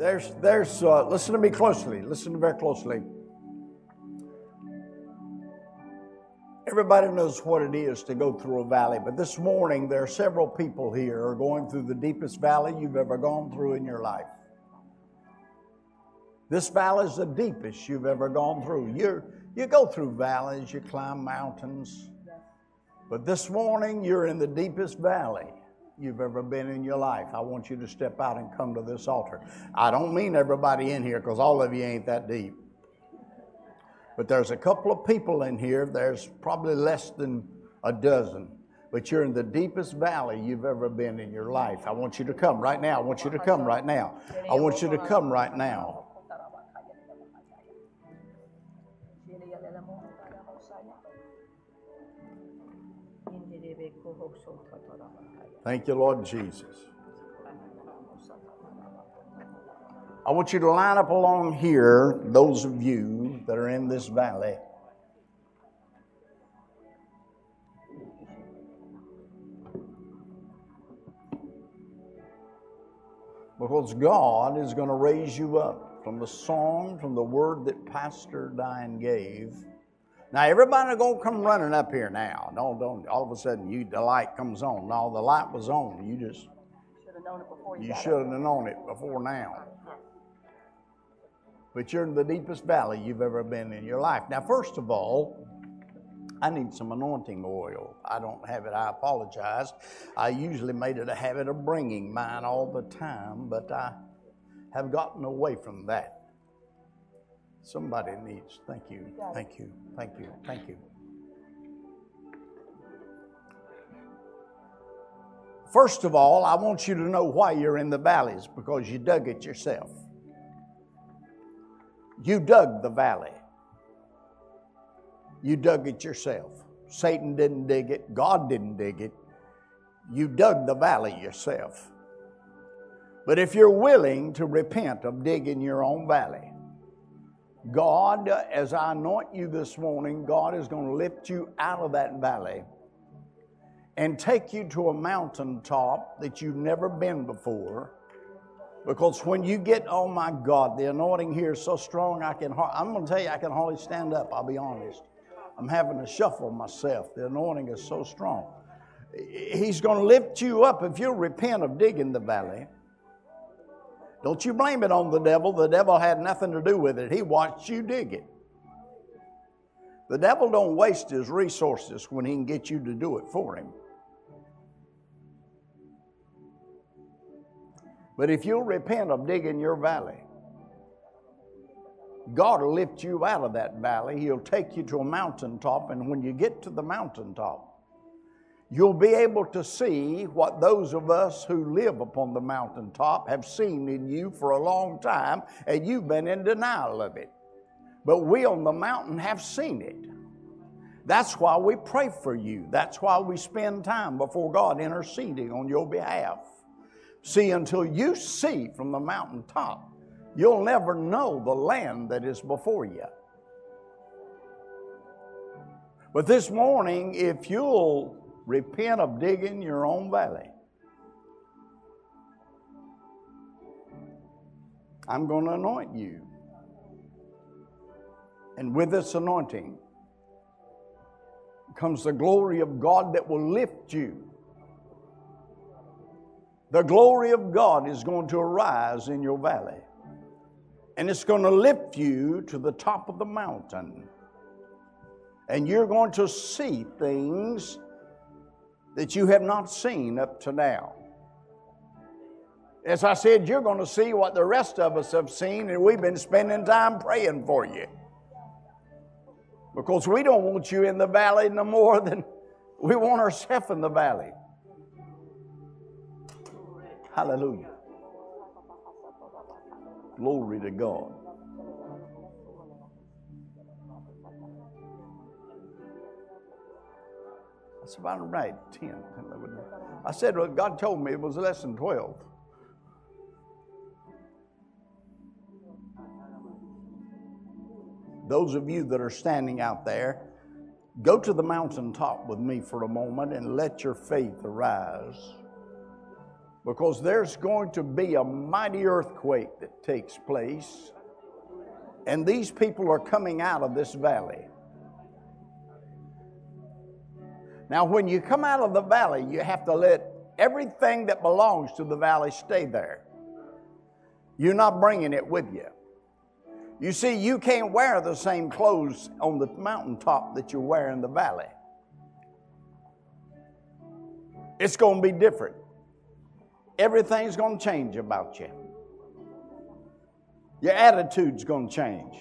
There's, there's, uh, listen to me closely. Listen very closely. Everybody knows what it is to go through a valley, but this morning there are several people here are going through the deepest valley you've ever gone through in your life. This valley is the deepest you've ever gone through. you you go through valleys, you climb mountains, but this morning you're in the deepest valley you've ever been in your life. I want you to step out and come to this altar. I don't mean everybody in here because all of you ain't that deep. But there's a couple of people in here, there's probably less than a dozen. But you're in the deepest valley you've ever been in your life. I want you to come right now. I want you to come right now. I want you to come right now. Thank you, Lord Jesus. I want you to line up along here, those of you that are in this valley. Because God is going to raise you up from the song, from the word that Pastor Diane gave. Now everybody going to come running up here now. Don't don't all of a sudden you the light comes on. No, the light was on. You just should have known it before you. You should have known it before now but you're in the deepest valley you've ever been in your life. Now, first of all, I need some anointing oil. I don't have it, I apologize. I usually made it a habit of bringing mine all the time, but I have gotten away from that. Somebody needs, thank you, thank you, thank you, thank you. First of all, I want you to know why you're in the valleys because you dug it yourself. You dug the valley. You dug it yourself. Satan didn't dig it, God didn't dig it. You dug the valley yourself. But if you're willing to repent of digging your own valley, God, as I anoint you this morning, God is going to lift you out of that valley and take you to a mountaintop that you've never been before because when you get, oh my God, the anointing here is so strong, I can, I'm going to tell you, I can hardly stand up, I'll be honest. I'm having to shuffle myself. The anointing is so strong. He's going to lift you up if you'll repent of digging the valley. Don't you blame it on the devil. The devil had nothing to do with it. He watched you dig it. The devil don't waste his resources when he can get you to do it for him. But if you'll repent of digging your valley, God will lift you out of that valley. He'll take you to a mountaintop, and when you get to the mountaintop, you'll be able to see what those of us who live upon the mountaintop have seen in you for a long time, and you've been in denial of it. But we on the mountain have seen it. That's why we pray for you. That's why we spend time before God interceding on your behalf. See, until you see from the mountaintop, you'll never know the land that is before you. But this morning, if you'll repent of digging your own valley, I'm going to anoint you. And with this anointing comes the glory of God that will lift you the glory of God is going to arise in your valley. And it's going to lift you to the top of the mountain. And you're going to see things that you have not seen up to now. As I said, you're going to see what the rest of us have seen, and we've been spending time praying for you. Because we don't want you in the valley no more than we want ourselves in the valley. Hallelujah. Glory to God. That's about right, 10. 11. I said, well, God told me it was less than 12. Those of you that are standing out there, go to the mountaintop with me for a moment and let your faith arise. Because there's going to be a mighty earthquake that takes place, and these people are coming out of this valley. Now, when you come out of the valley, you have to let everything that belongs to the valley stay there. You're not bringing it with you. You see, you can't wear the same clothes on the mountaintop that you wear in the valley. It's going to be different. Everything's going to change about you. Your attitude's going to change.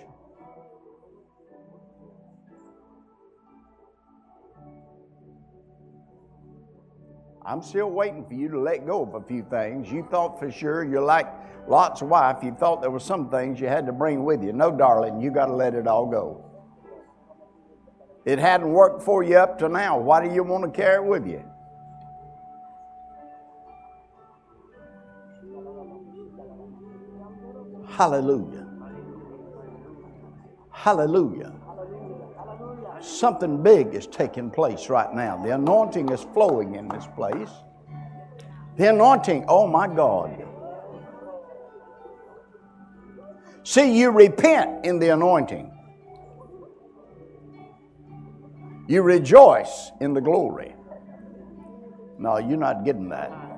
I'm still waiting for you to let go of a few things. You thought for sure you're like Lot's wife. You thought there were some things you had to bring with you. No, darling, you got to let it all go. It hadn't worked for you up to now. Why do you want to carry it with you? Hallelujah. Hallelujah. Something big is taking place right now. The anointing is flowing in this place. The anointing, oh my God. See, you repent in the anointing, you rejoice in the glory. No, you're not getting that.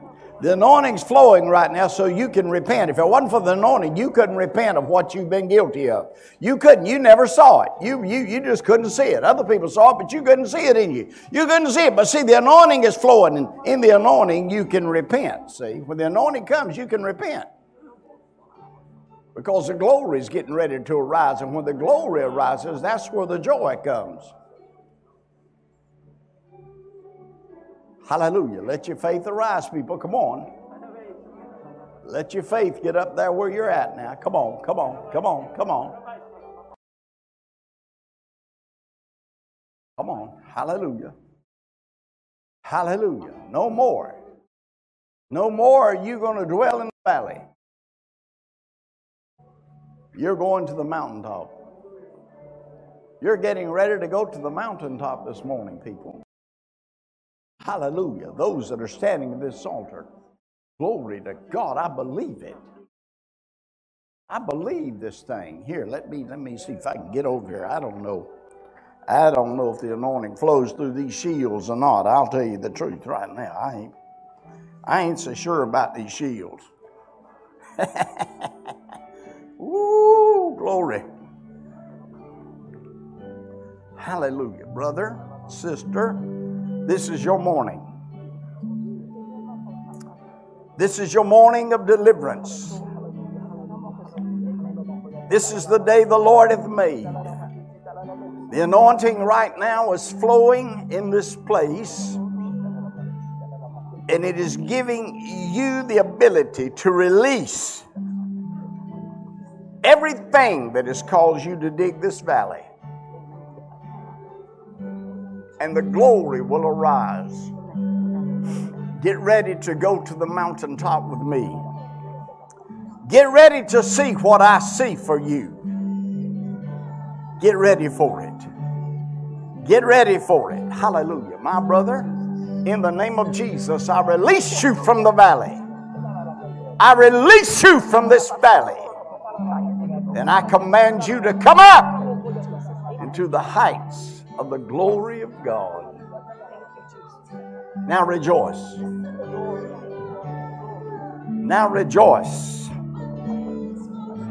The anointing's flowing right now so you can repent. If it wasn't for the anointing, you couldn't repent of what you've been guilty of. You couldn't. You never saw it. You, you, you just couldn't see it. Other people saw it, but you couldn't see it in you. You couldn't see it. But see, the anointing is flowing, and in the anointing, you can repent. See, when the anointing comes, you can repent. Because the glory is getting ready to arise. And when the glory arises, that's where the joy comes. Hallelujah. Let your faith arise, people. Come on. Let your faith get up there where you're at now. Come on, come on, come on, come on. Come on. Hallelujah. Hallelujah. No more. No more are you going to dwell in the valley. You're going to the mountaintop. You're getting ready to go to the mountaintop this morning, people. Hallelujah. Those that are standing at this altar, glory to God. I believe it. I believe this thing. Here, let me let me see if I can get over here. I don't know. I don't know if the anointing flows through these shields or not. I'll tell you the truth right now. I ain't I ain't so sure about these shields. Ooh, glory. Hallelujah, brother, sister. This is your morning. This is your morning of deliverance. This is the day the Lord hath made. The anointing right now is flowing in this place, and it is giving you the ability to release everything that has caused you to dig this valley and the glory will arise. Get ready to go to the mountaintop with me. Get ready to see what I see for you. Get ready for it. Get ready for it. Hallelujah. My brother, in the name of Jesus, I release you from the valley. I release you from this valley. And I command you to come up into the heights of the glory of God. Now rejoice. Now rejoice.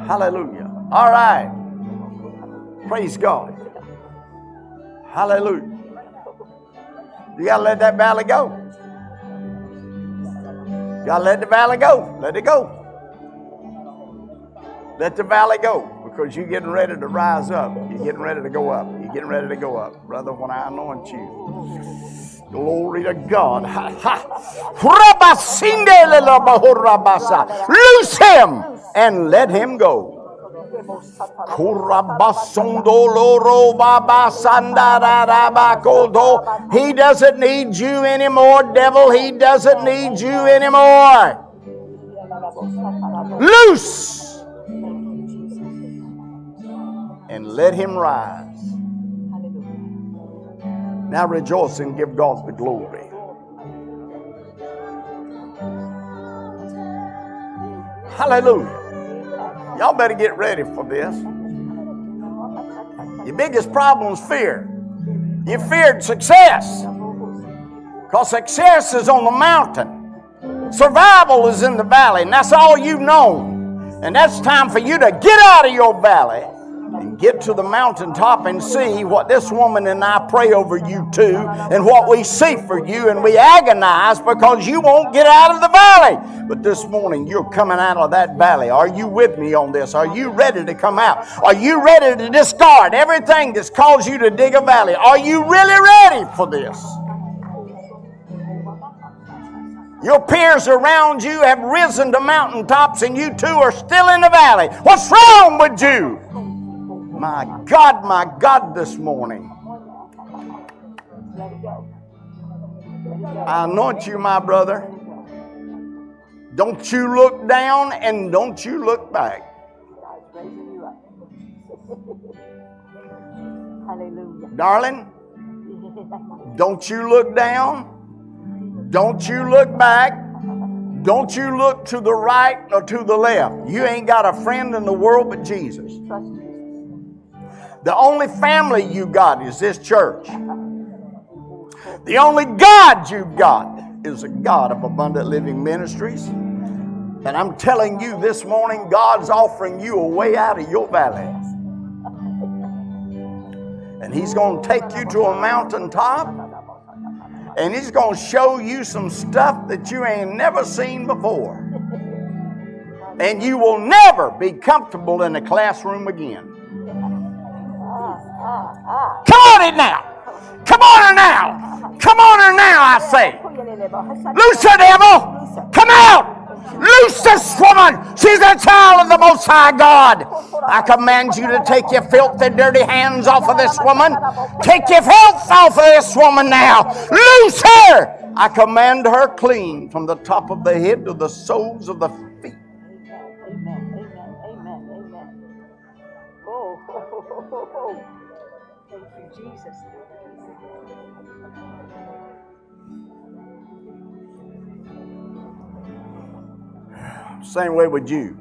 Hallelujah. All right. Praise God. Hallelujah. You got to let that valley go. You got to let the valley go. Let it go. Let the valley go because you're getting ready to rise up. You're getting ready to go up. You're getting ready to go up. Brother, when I anoint you, glory to God. Loose him and let him go. He doesn't need you anymore, devil. He doesn't need you anymore. Loose and let him rise. Now rejoice and give God the glory. Hallelujah. Y'all better get ready for this. Your biggest problem is fear. You feared success. Because success is on the mountain. Survival is in the valley, and that's all you've known. And that's time for you to get out of your valley get to the mountaintop and see what this woman and I pray over you too, and what we see for you, and we agonize because you won't get out of the valley. But this morning, you're coming out of that valley. Are you with me on this? Are you ready to come out? Are you ready to discard everything that's caused you to dig a valley? Are you really ready for this? Your peers around you have risen to mountaintops and you two are still in the valley. What's wrong with you? My God, my God, this morning. I anoint you, my brother. Don't you look down and don't you look back. Hallelujah. Darling, don't you look down. Don't you look back. Don't you look to the right or to the left. You ain't got a friend in the world but Jesus. Trust Jesus. The only family you got is this church. The only God you've got is a God of Abundant Living Ministries. And I'm telling you this morning, God's offering you a way out of your valley. And He's going to take you to a mountaintop and He's going to show you some stuff that you ain't never seen before. And you will never be comfortable in a classroom again. Come on it now. Come on her now. Come on her now, I say. Loose her, devil. Come out. Loose this woman. She's a child of the Most High God. I command you to take your filthy, dirty hands off of this woman. Take your filth off of this woman now. Loose her. I command her clean from the top of the head to the soles of the Jesus. Same way with you.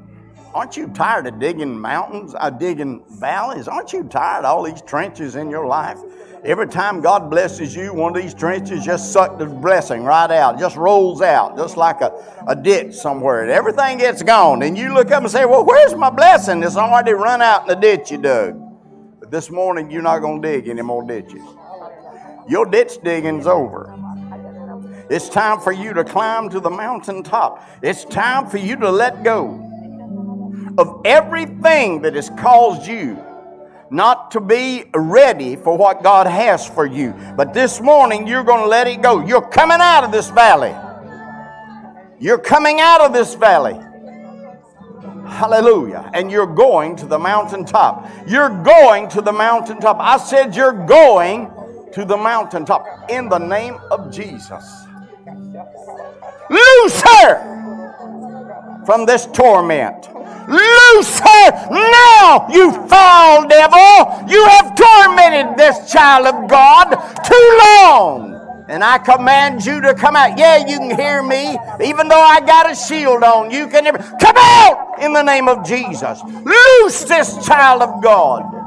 Aren't you tired of digging mountains, uh, digging valleys? Aren't you tired of all these trenches in your life? Every time God blesses you, one of these trenches just sucks the blessing right out, just rolls out, just like a, a ditch somewhere. And everything gets gone. And you look up and say, Well, where's my blessing? It's already run out in the ditch you dug. This morning, you're not going to dig any more ditches. Your ditch digging's over. It's time for you to climb to the mountaintop. It's time for you to let go of everything that has caused you not to be ready for what God has for you. But this morning, you're going to let it go. You're coming out of this valley. You're coming out of this valley. Hallelujah. And you're going to the mountaintop. You're going to the mountaintop. I said you're going to the mountaintop in the name of Jesus. Loose her from this torment. Loose her now, you foul devil. You have tormented this child of God too long. And I command you to come out. Yeah, you can hear me. Even though I got a shield on, you can come out in the name of Jesus. Loose this child of God.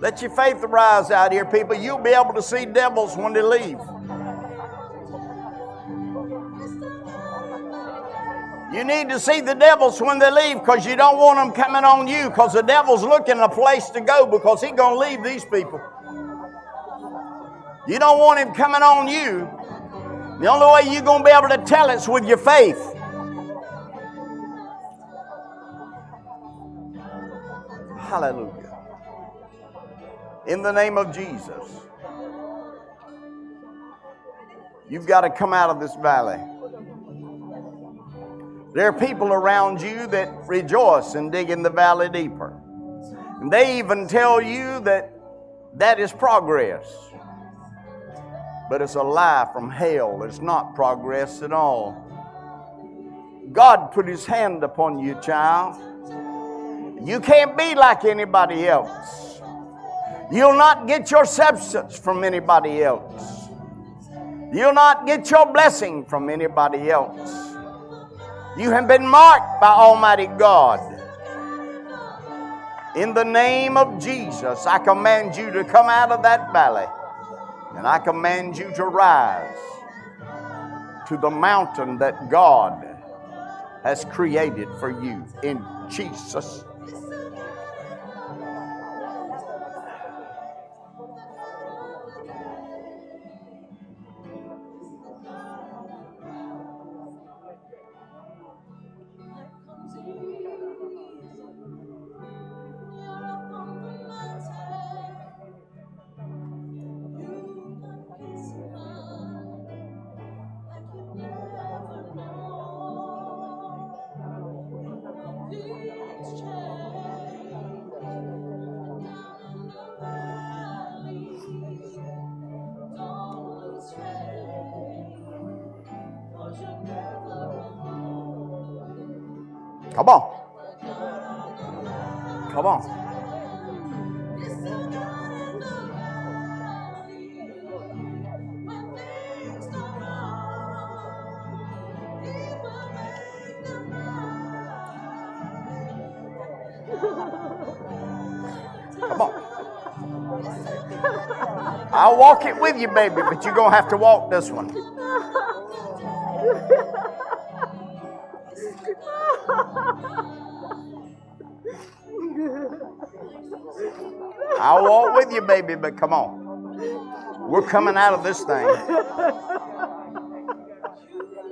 Let your faith arise out here, people. You'll be able to see devils when they leave. You need to see the devils when they leave because you don't want them coming on you because the devil's looking a place to go because he's going to leave these people. You don't want him coming on you. The only way you're going to be able to tell it's with your faith. Hallelujah. In the name of Jesus. You've got to come out of this valley. There are people around you that rejoice in digging the valley deeper. And they even tell you that that is progress. But it's a lie from hell. It's not progress at all. God put his hand upon you, child. You can't be like anybody else. You'll not get your substance from anybody else. You'll not get your blessing from anybody else. You have been marked by Almighty God. In the name of Jesus, I command you to come out of that valley. And I command you to rise to the mountain that God has created for you in Jesus' Come on. I'll walk it with you, baby, but you're going to have to walk this one. I'll walk with you, baby, but come on. We're coming out of this thing.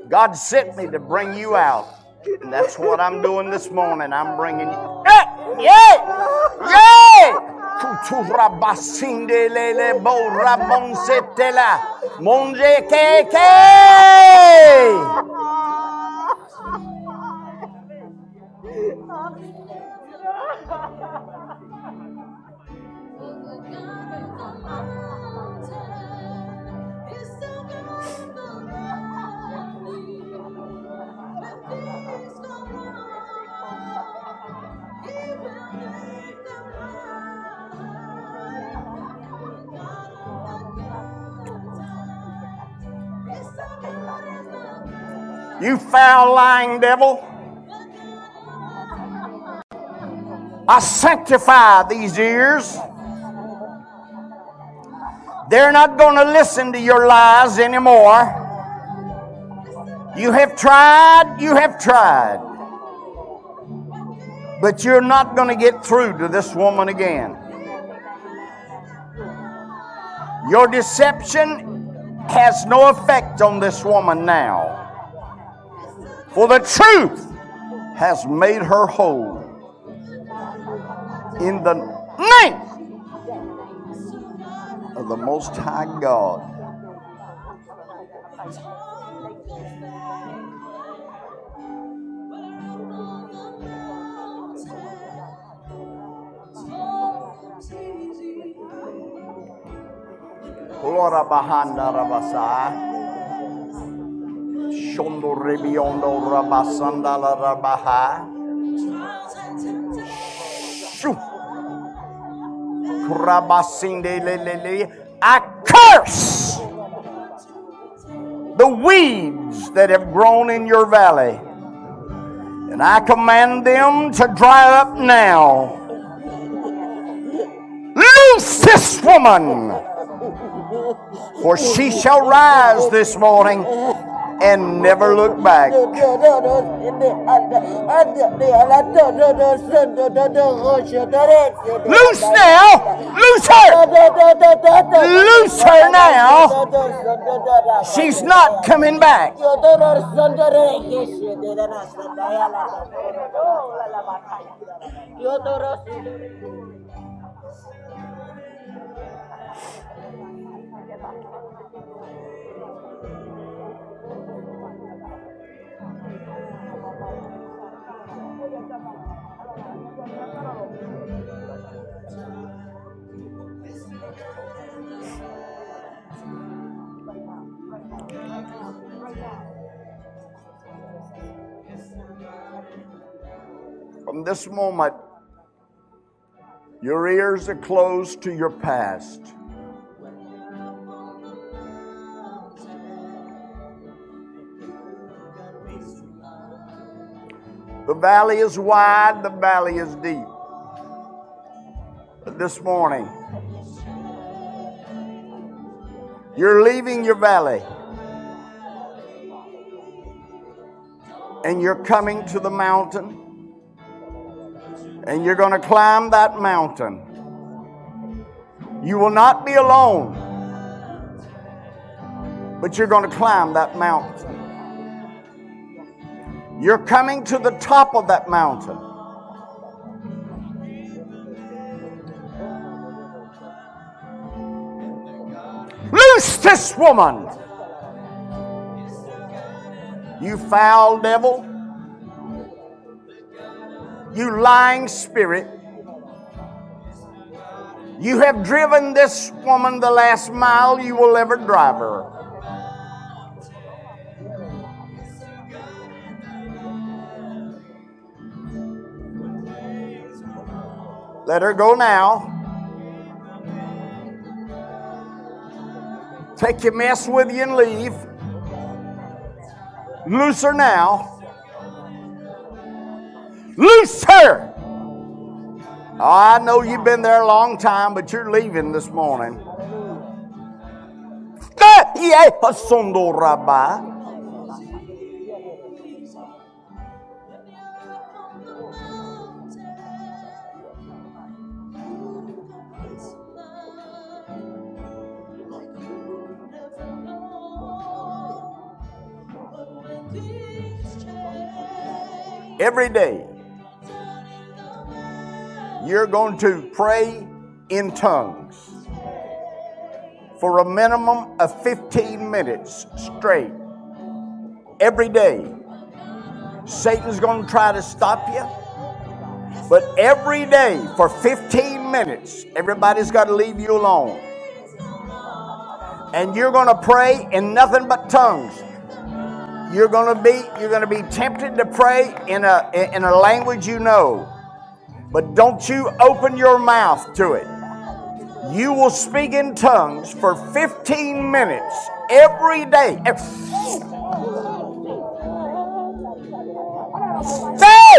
God sent me to bring you out. And that's what I'm doing this morning. I'm bringing you. Yeah! Yeah! Yeah! Kuturabasinde lele bo rabonsetela. Monje keke! Foul lying devil. I sanctify these ears. They're not going to listen to your lies anymore. You have tried, you have tried. But you're not going to get through to this woman again. Your deception has no effect on this woman now. For the truth has made her whole. In the name of the Most High God. Lora bahanda rabasa. Shondo rebiondo rabasanda la rabaha. Shoo. Krabasinde le le le. I curse the weeds that have grown in your valley. And I command them to dry up now. Loose this woman, for she shall rise this morning and never look back. Loose now! Loose her! Loose her now! She's not coming back. From this moment, your ears are closed to your past. The valley is wide, the valley is deep. But this morning, you're leaving your valley. And you're coming to the mountain. And you're going to climb that mountain. You will not be alone. But you're going to climb that mountain. You're coming to the top of that mountain. This woman. You foul devil. You lying spirit. You have driven this woman the last mile you will ever drive her. Let her go now. Take your mess with you and leave. Loose her now. Loose her. Oh, I know you've been there a long time, but you're leaving this morning. Every day you're going to pray in tongues for a minimum of 15 minutes straight every day. Satan's going to try to stop you. But every day for 15 minutes, everybody's got to leave you alone. And you're going to pray in nothing but tongues you're going to be you're going to be tempted to pray in a in a language you know but don't you open your mouth to it you will speak in tongues for 15 minutes every day Say,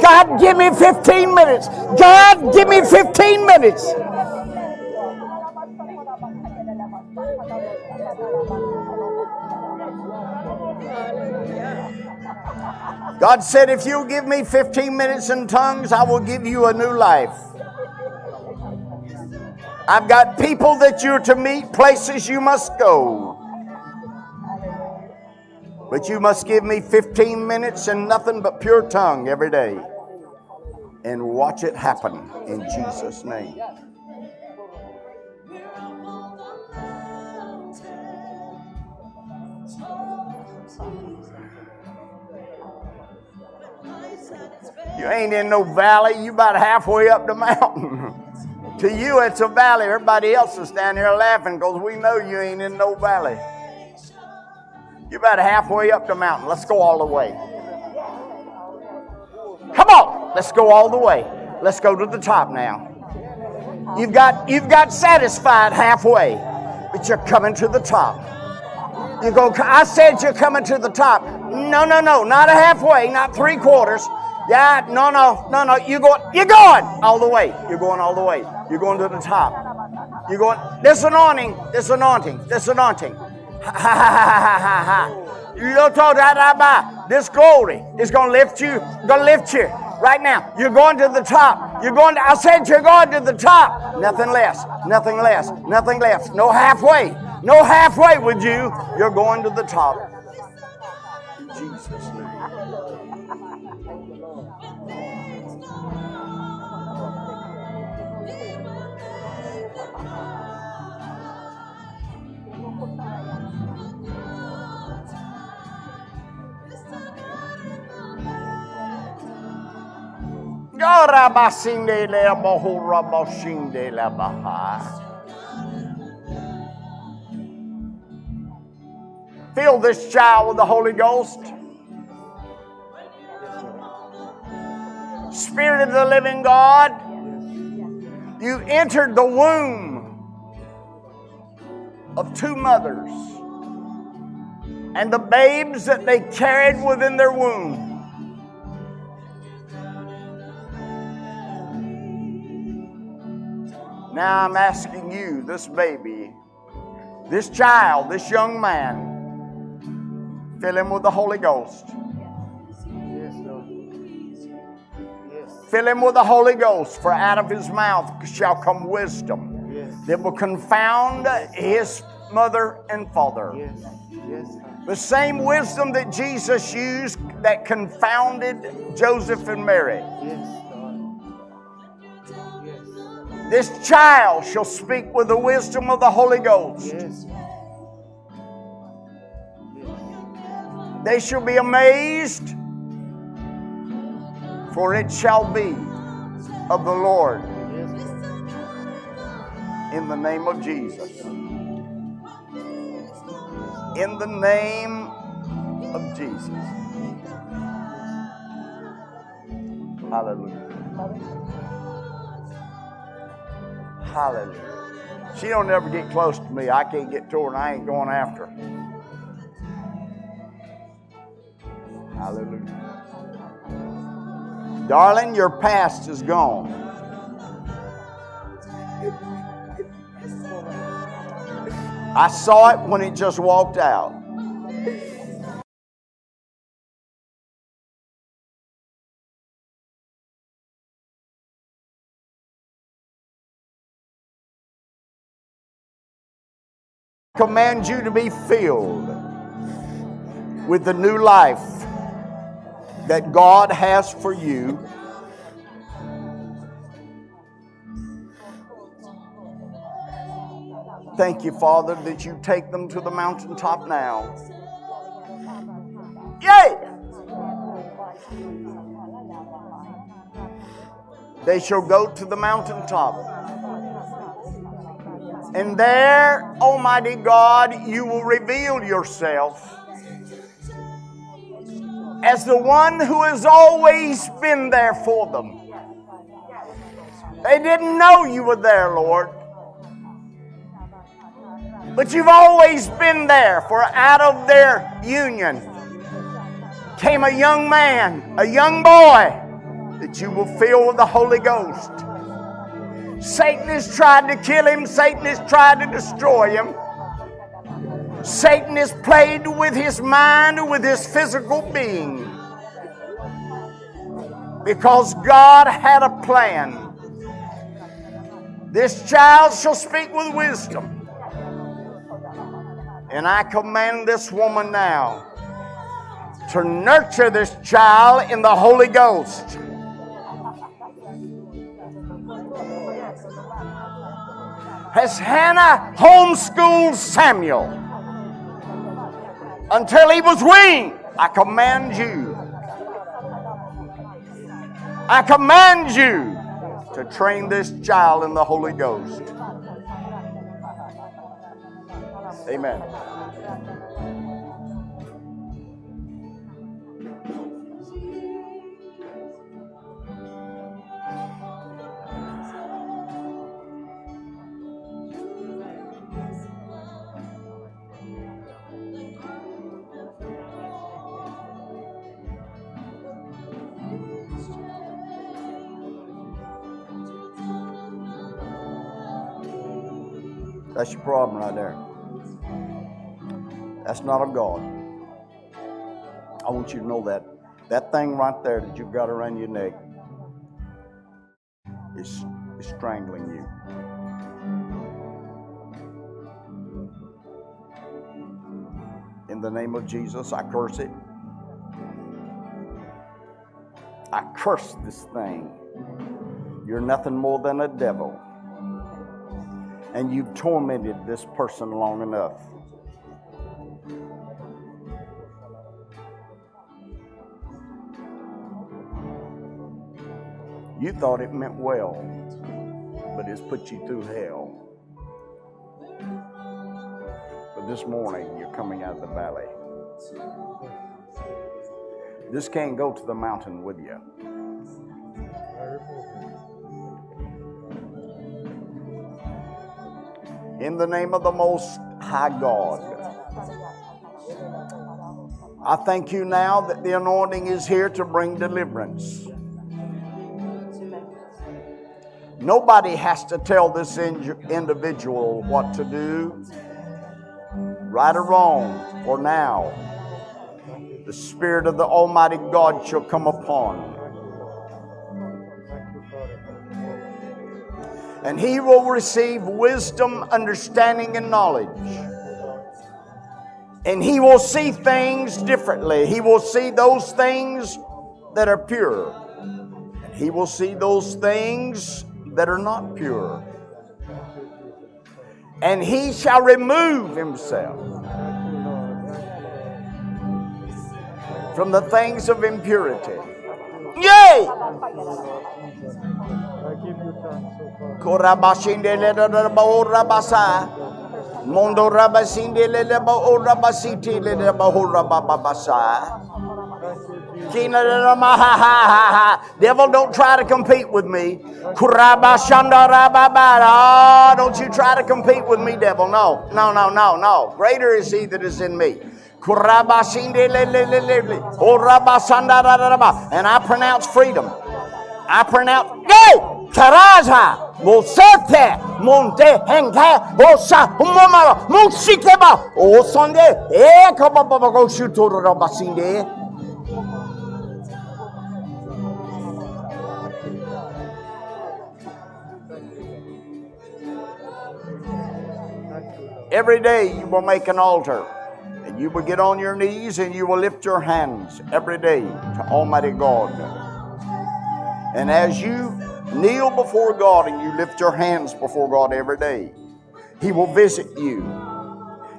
God, give me 15 minutes. God, give me 15 minutes. God said, If you'll give me 15 minutes in tongues, I will give you a new life. I've got people that you're to meet, places you must go. But you must give me 15 minutes and nothing but pure tongue every day. And watch it happen in Jesus' name. You ain't in no valley. You about halfway up the mountain. to you, it's a valley. Everybody else is down here laughing because we know you ain't in no valley. You about halfway up the mountain. Let's go all the way. Come on, let's go all the way. Let's go to the top now. You've got you've got satisfied halfway, but you're coming to the top. You go. I said you're coming to the top. No, no, no, not a halfway, not three quarters. Yeah, no, no, no, no. You go. You're going all the way. You're going all the way. You're going to the top. You're going. This anointing. This anointing. This anointing. Ha ha ha ha ha ha. This glory is going to lift you. Going to lift you right now. You're going to the top. You're going to. I said you're going to the top. Nothing less. Nothing less. Nothing less. No halfway. No halfway with you. You're going to the top. Jesus' name. Fill this child with the Holy Ghost. Spirit of the living God, you entered the womb of two mothers and the babes that they carried within their womb. Now I'm asking you, this baby, this child, this young man, fill him with the Holy Ghost. Yes, Lord. Yes. Fill him with the Holy Ghost, for out of his mouth shall come wisdom Yes. that will confound his mother and father. Yes. Yes. The same wisdom that Jesus used that confounded Joseph and Mary. Yes. This child shall speak with the wisdom of the Holy Ghost. Yes. Yes. They shall be amazed, for it shall be of the Lord Yes. in the name of Jesus. In the name of Jesus. Hallelujah. Hallelujah. She don't ever get close to me. I can't get to her and I ain't going after her. Hallelujah. Darling, your past is gone. I saw it when it just walked out. Command you to be filled with the new life that God has for you. Thank you, Father, that you take them to the mountaintop now. Yay! They shall go to the mountaintop. And there, Almighty God, you will reveal yourself as the one who has always been there for them. They didn't know you were there, Lord. But you've always been there, for out of their union came a young man, a young boy that you will fill with the Holy Ghost. Satan has tried to kill him, Satan has tried to destroy him. Satan has played with his mind, with his physical being. Because God had a plan. This child shall speak with wisdom. And I command this woman now to nurture this child in the Holy Ghost. As Hannah homeschooled Samuel until he was weaned, I command you. I command you to train this child in the Holy Ghost. Amen. That's your problem right there. That's not of God. I want you to know that. That thing right there that you've got around your neck is, is strangling you. In the name of Jesus, I curse it. I curse this thing. You're nothing more than a devil. And you've tormented this person long enough. You thought it meant well, but it's put you through hell. But this morning, you're coming out of the valley. This can't go to the mountain with you. In the name of the Most High God. I thank you now that the anointing is here to bring deliverance. Nobody has to tell this individual what to do, right or wrong, for now. The Spirit of the Almighty God shall come upon. And he will receive wisdom, understanding, and knowledge. And he will see things differently. He will see those things that are pure. And he will see those things that are not pure. And he shall remove himself from the things of impurity. Yay! Mondo rabasinde le le ba o rabasiti le le ba ho rababasa. Devil, don't try to compete with me. Oh, don't you try to compete with me, devil. No, no, no, no, no. Greater is he that is in me. And I pronounce freedom. I pronounce go! Karaja! Mosete! Monte! Bosa! Musikeba! O Sunday! Every day you will make an altar. And you will get on your knees and you will lift your hands every day to Almighty God. And as you kneel before God and you lift your hands before God every day, He will visit you.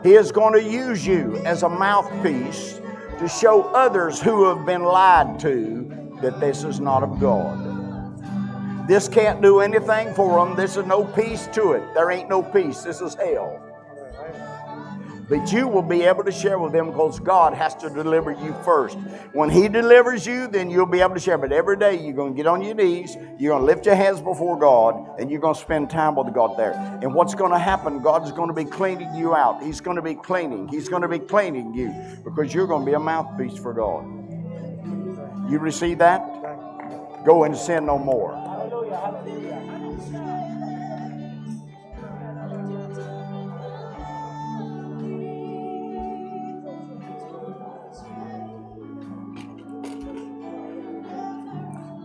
He is going to use you as a mouthpiece to show others who have been lied to that this is not of God. This can't do anything for them. This is no peace to it. There ain't no peace. This is hell. But you will be able to share with them because God has to deliver you first. When He delivers you, then you'll be able to share. But every day you're going to get on your knees, you're going to lift your hands before God, and you're going to spend time with God there. And what's going to happen? God's going to be cleaning you out. He's going to be cleaning. He's going to be cleaning you because you're going to be a mouthpiece for God. You receive that? Go and sin no more.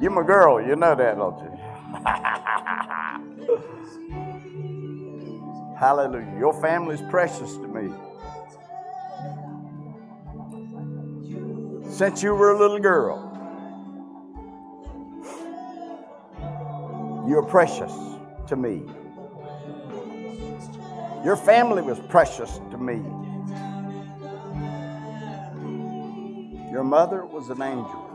You're my girl. You know that, don't you? Hallelujah. Your family's precious to me. Since you were a little girl, you're precious to me. Your family was precious to me. Your mother was an angel.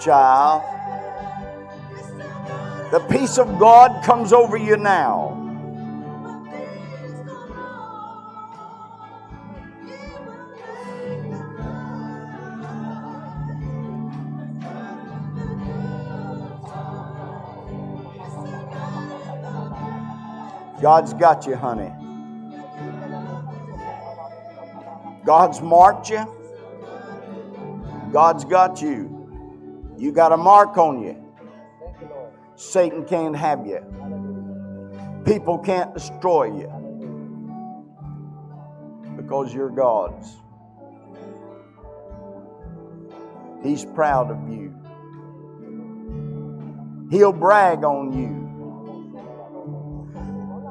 Child. The peace of God comes over you now. God's got you, honey. God's marked you. God's got you. You got a mark on you. Satan can't have you. People can't destroy you because you're God's. He's proud of you. He'll brag on you.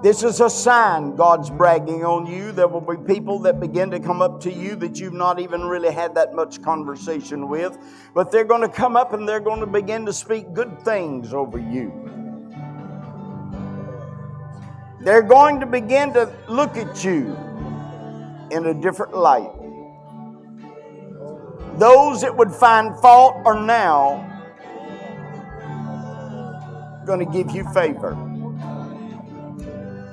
This is a sign God's bragging on you. There will be people that begin to come up to you that you've not even really had that much conversation with, but they're going to come up and they're going to begin to speak good things over you. They're going to begin to look at you in a different light. Those that would find fault are now going to give you favor.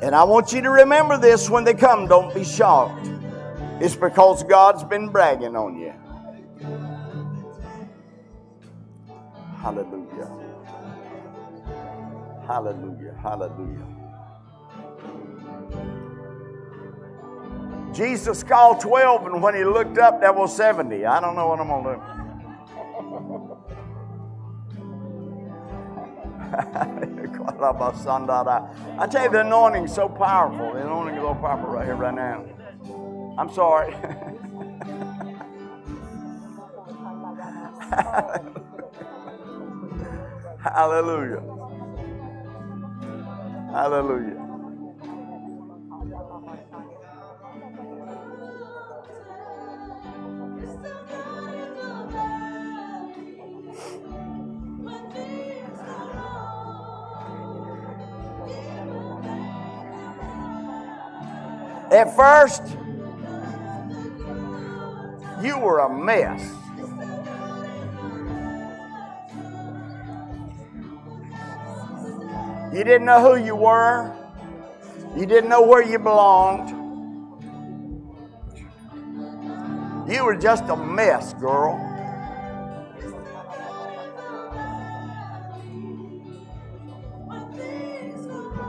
And I want you to remember this when they come. Don't be shocked. It's because God's been bragging on you. Hallelujah. Hallelujah. Hallelujah. Jesus called 12, and when he looked up, there was 70. I don't know what I'm going to do. I tell you, the anointing is so powerful. The anointing is so powerful right here, right now. I'm sorry. Hallelujah. Hallelujah. At first, you were a mess. You didn't know who you were. You didn't know where you belonged. You were just a mess, girl.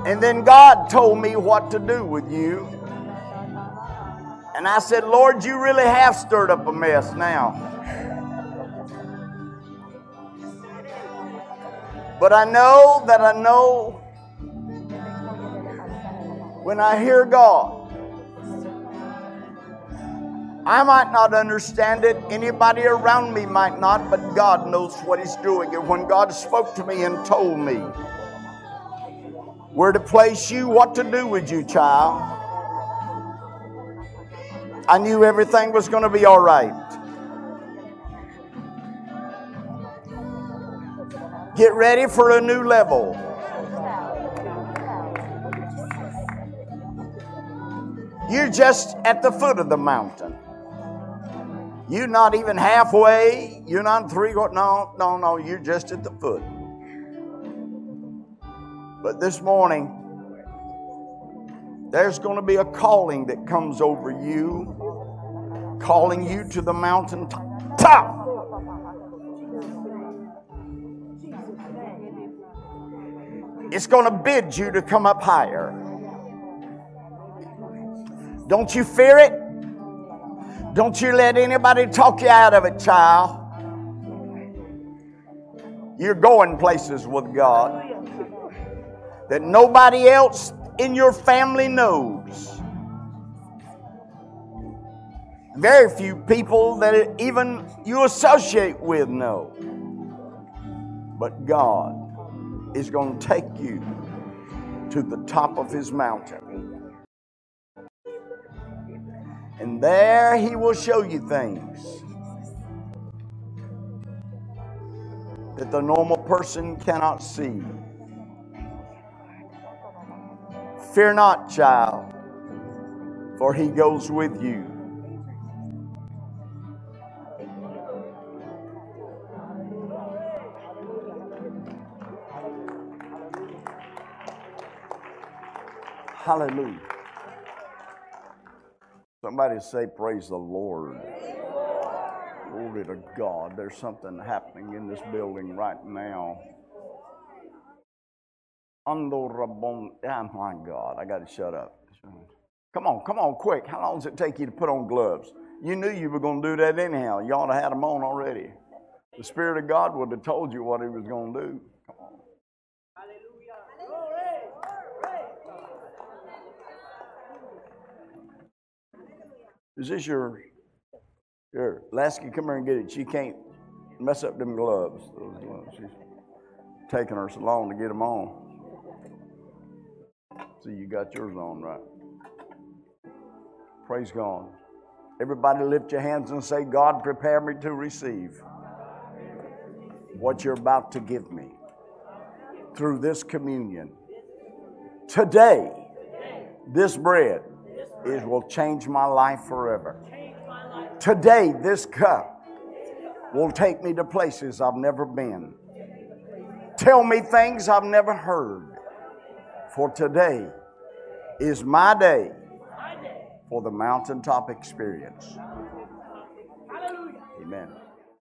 And then God told me what to do with you. And I said, Lord, you really have stirred up a mess now. But I know that I know when I hear God. I might not understand it. Anybody around me might not, but God knows what He's doing. And when God spoke to me and told me where to place you, what to do with you, child, I knew everything was going to be all right. Get ready for a new level. You're just at the foot of the mountain. You're not even halfway. You're not three. No, no, no. You're just at the foot. But this morning, there's going to be a calling that comes over you, calling you to the mountain top. It's going to bid you to come up higher. Don't you fear it? Don't you let anybody talk you out of it, child. You're going places with God that nobody else in your family knows. Very few people that even you associate with know. But God is going to take you to the top of His mountain. And there He will show you things that the normal person cannot see. Fear not, child, for He goes with you. Hallelujah. Somebody say, Praise the Lord. Glory to God. There's something happening in this building right now. Oh my God, I got to shut up. Come on, come on, quick. How long does it take you to put on gloves? You knew you were going to do that anyhow. You ought to have had them on already. The Spirit of God would have told you what He was going to do. Come on. Hallelujah. Is this your here? Lasky, come here and get it. She can't mess up them gloves. Those gloves. She's taking her so long to get them on. See, you got yours on right. Praise God. Everybody lift your hands and say, God, prepare me to receive what you're about to give me through this communion. Today, this bread is will change my life forever. Today, this cup will take me to places I've never been. Tell me things I've never heard. For today is my day for the mountaintop experience. Amen.